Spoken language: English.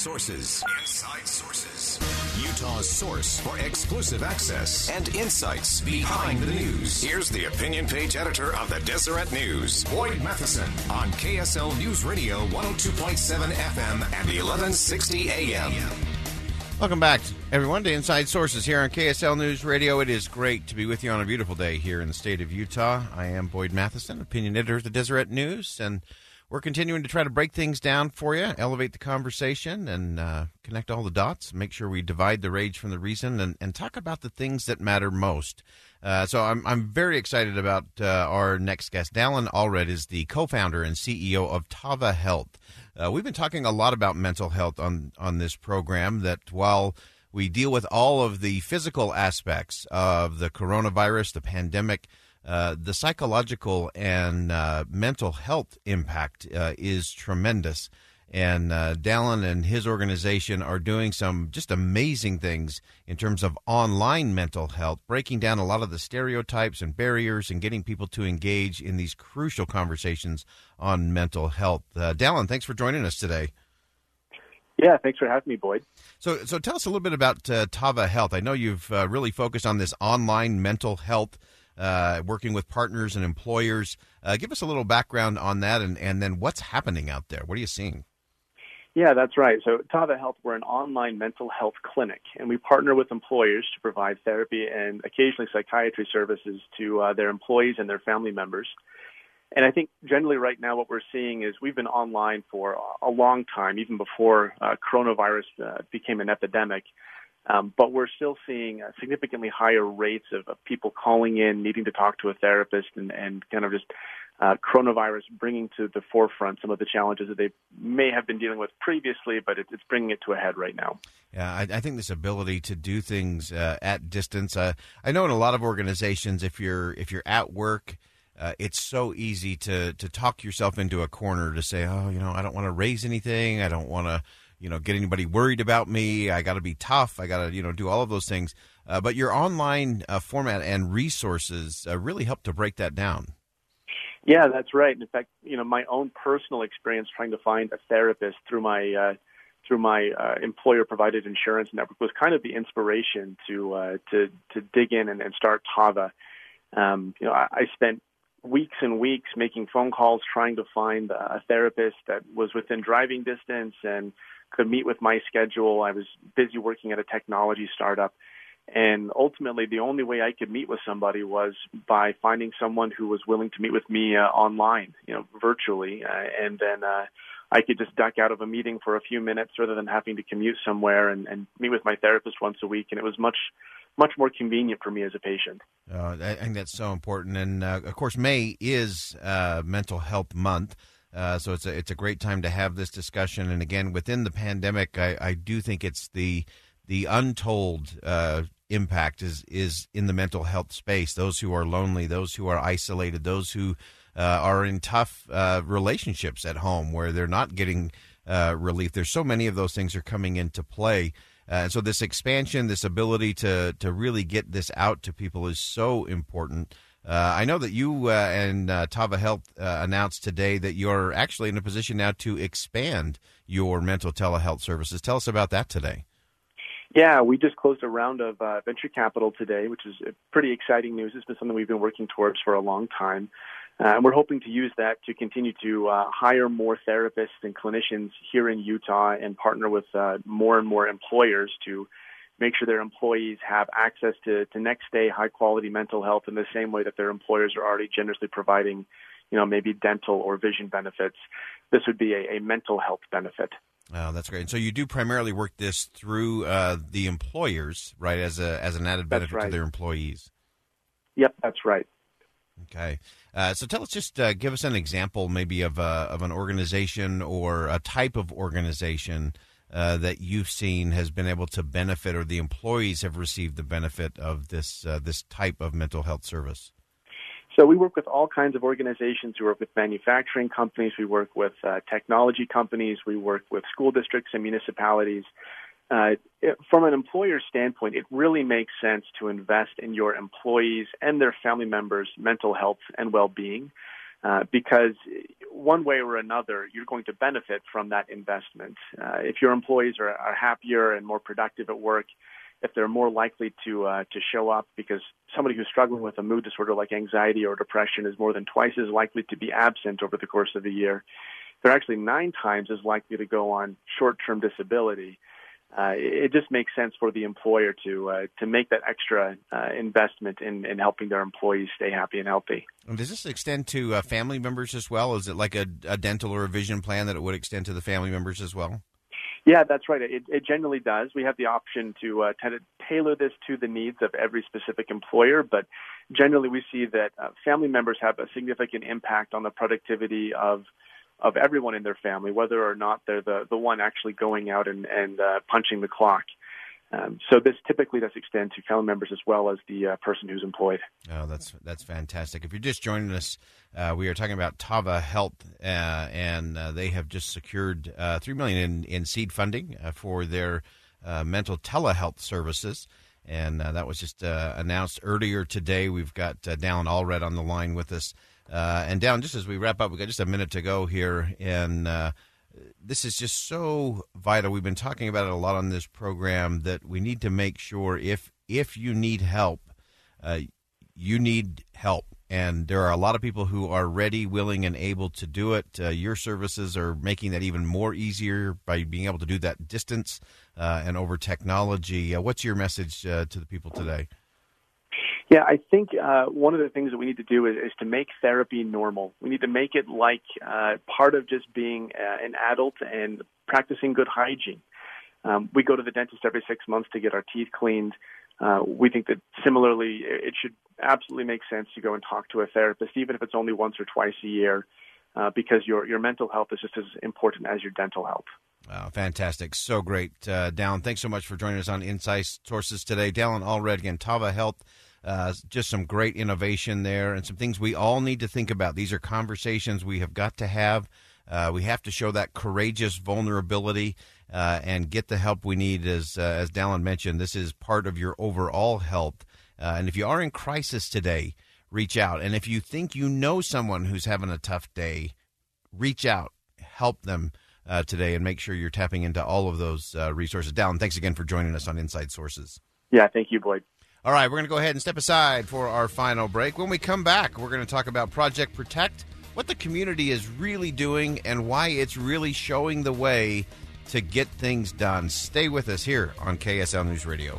Sources. Inside Sources. Utah's source for exclusive access and insights behind the news. Here's the opinion page editor of the Deseret News, Boyd Matheson, on KSL News Radio 102.7 FM and 1160 AM. Welcome back, everyone, to Inside Sources here on KSL News Radio. It is great to be with you on a beautiful day here in the state of Utah. I am Boyd Matheson, opinion editor of the Deseret News, and we're continuing to try to break things down for you, elevate the conversation, and uh, connect all the dots, make sure we divide the rage from the reason, and, and talk about the things that matter most. Uh, so I'm, I'm very excited about uh, our next guest. Dallin Allred is the co-founder and CEO of Tava Health. Uh, we've been talking a lot about mental health on on this program. That while we deal with all of the physical aspects of the coronavirus, the pandemic, uh, the psychological and uh, mental health impact uh, is tremendous. And uh, Dallin and his organization are doing some just amazing things in terms of online mental health, breaking down a lot of the stereotypes and barriers and getting people to engage in these crucial conversations on mental health. Uh, Dallin, thanks for joining us today. Yeah, thanks for having me, Boyd. So, so tell us a little bit about uh, Tava Health. I know you've uh, really focused on this online mental health, uh, working with partners and employers. Uh, give us a little background on that, and, and then what's happening out there. What are you seeing? Yeah, that's right. So Tava Health, we're an online mental health clinic, and we partner with employers to provide therapy and occasionally psychiatry services to uh, their employees and their family members. And I think generally right now what we're seeing is we've been online for a long time, even before uh, coronavirus uh, became an epidemic. Um, but we're still seeing uh, significantly higher rates of, of, people calling in, needing to talk to a therapist, and, and kind of just uh, coronavirus bringing to the forefront some of the challenges that they may have been dealing with previously, but it, it's bringing it to a head right now. Yeah, I, I think this ability to do things uh, at distance. Uh, I know in a lot of organizations, if you're if you're at work. Uh, it's so easy to to talk yourself into a corner to say, oh, you know, I don't want to raise anything. I don't want to, you know, get anybody worried about me. I got to be tough. I got to, you know, do all of those things. Uh, but your online uh, format and resources uh, really help to break that down. Yeah, that's right. In fact, you know, my own personal experience trying to find a therapist through my uh, through my uh, employer provided insurance network was kind of the inspiration to uh, to to dig in and, and start Tava. Um, you know, I, I spent weeks and weeks making phone calls trying to find a therapist that was within driving distance and could meet with my schedule. I was busy working at a technology startup. And ultimately, the only way I could meet with somebody was by finding someone who was willing to meet with me uh, online, you know, virtually. Uh, and then uh, I could just duck out of a meeting for a few minutes rather than having to commute somewhere and, and meet with my therapist once a week. And it was much, much more convenient for me as a patient. Uh, I think that's so important. And uh, of course, May is uh, Mental Health Month. Uh, so it's a it's a great time to have this discussion. And again, within the pandemic, I, I do think it's the the untold uh, impact is is in the mental health space. Those who are lonely, those who are isolated, those who uh, are in tough relationships at home where they're not getting relief. There's so many of those things are coming into play. Uh, and so this expansion, this ability to to really get this out to people is so important. Uh, I know that you uh, and Tava Health announced today that you're actually in a position now to expand your mental telehealth services. Tell us about that today. Yeah, we just closed a round of uh, venture capital today, which is pretty exciting news. It's been something we've been working towards for a long time. Uh, and we're hoping to use that to continue to uh, hire more therapists and clinicians here in Utah and partner with uh, more and more employers to make sure their employees have access to, to next day high quality mental health in the same way that their employers are already generously providing, you know, maybe dental or vision benefits. This would be a, a mental health benefit. Oh, that's great. And so you do primarily work this through uh, the employers, right? As a as an added benefit right. to their employees. Yep, that's right. Okay. Uh, so tell us, just uh, give us an example, maybe of a, of an organization or a type of organization uh, that you've seen has been able to benefit, or the employees have received the benefit of this uh, this type of mental health service. So we work with all kinds of organizations. We work with manufacturing companies. We work with uh, technology companies. We work with school districts and municipalities. Uh, from an employer standpoint, it really makes sense to invest in your employees and their family members' mental health and well-being, uh, because one way or another, you're going to benefit from that investment. Uh, if your employees are, are, happier and more productive at work, if they're more likely to uh, to show up, because somebody who's struggling with a mood disorder like anxiety or depression is more than twice as likely to be absent over the course of a year. They're actually nine times as likely to go on short-term disability uh, it just makes sense for the employer to uh, to make that extra uh, investment in, in helping their employees stay happy and healthy. And does this extend to uh, family members as well? Is it like a, a, dental or a vision plan that it would extend to the family members as well? Yeah, that's right. It, it generally does. We have the option to uh, to tailor this to the needs of every specific employer, but generally we see that uh, family members have a significant impact on the productivity of of everyone in their family, whether or not they're the, the one actually going out and, and uh, punching the clock. Um, so this typically does extend to family members as well as the uh, person who's employed. Oh, that's that's fantastic. If you're just joining us, uh, we are talking about Tava Health, uh, and uh, they have just secured uh, three million in, in seed funding uh, for their mental telehealth services, and that was just announced earlier today. We've got Dallin Allred on the line with us. Uh, and down, just as we wrap up, we've got just a minute to go here. And uh, this is just so vital. We've been talking about it a lot on this program that we need to make sure if if you need help, uh, you need help. And there are a lot of people who are ready, willing, and able to do it. Uh, your services are making that even more easier by being able to do that distance uh, and over technology. Uh, what's your message to the people today? Yeah, I think uh, one of the things that we need to do is, is to make therapy normal. We need to make it like uh, part of just being uh, an adult and practicing good hygiene. Um, we go to the dentist every six months to get our teeth cleaned. Uh, we think that similarly, it should absolutely makes sense to go and talk to a therapist, even if it's only once or twice a year, uh, because your your mental health is just as important as your dental health. Wow, fantastic. So great. Uh, Dallin, thanks so much for joining us on Inside Sources today. Dallin Allred, again, Tava Health. Uh, just some great innovation there and some things we all need to think about. These are conversations we have got to have. Uh, we have to show that courageous vulnerability uh, and get the help we need. As uh, as Dallin mentioned, this is part of your overall health. Uh, and if you are in crisis today, reach out. And if you think you know someone who's having a tough day, reach out, help them. Uh, today, and make sure you're tapping into all of those resources. Dallin, thanks again for joining us on Inside Sources. Yeah, thank you, Boyd. All right, we're going to go ahead and step aside for our final break. When we come back, we're going to talk about Project Protect, what the community is really doing, and why it's really showing the way to get things done. Stay with us here on KSL News Radio.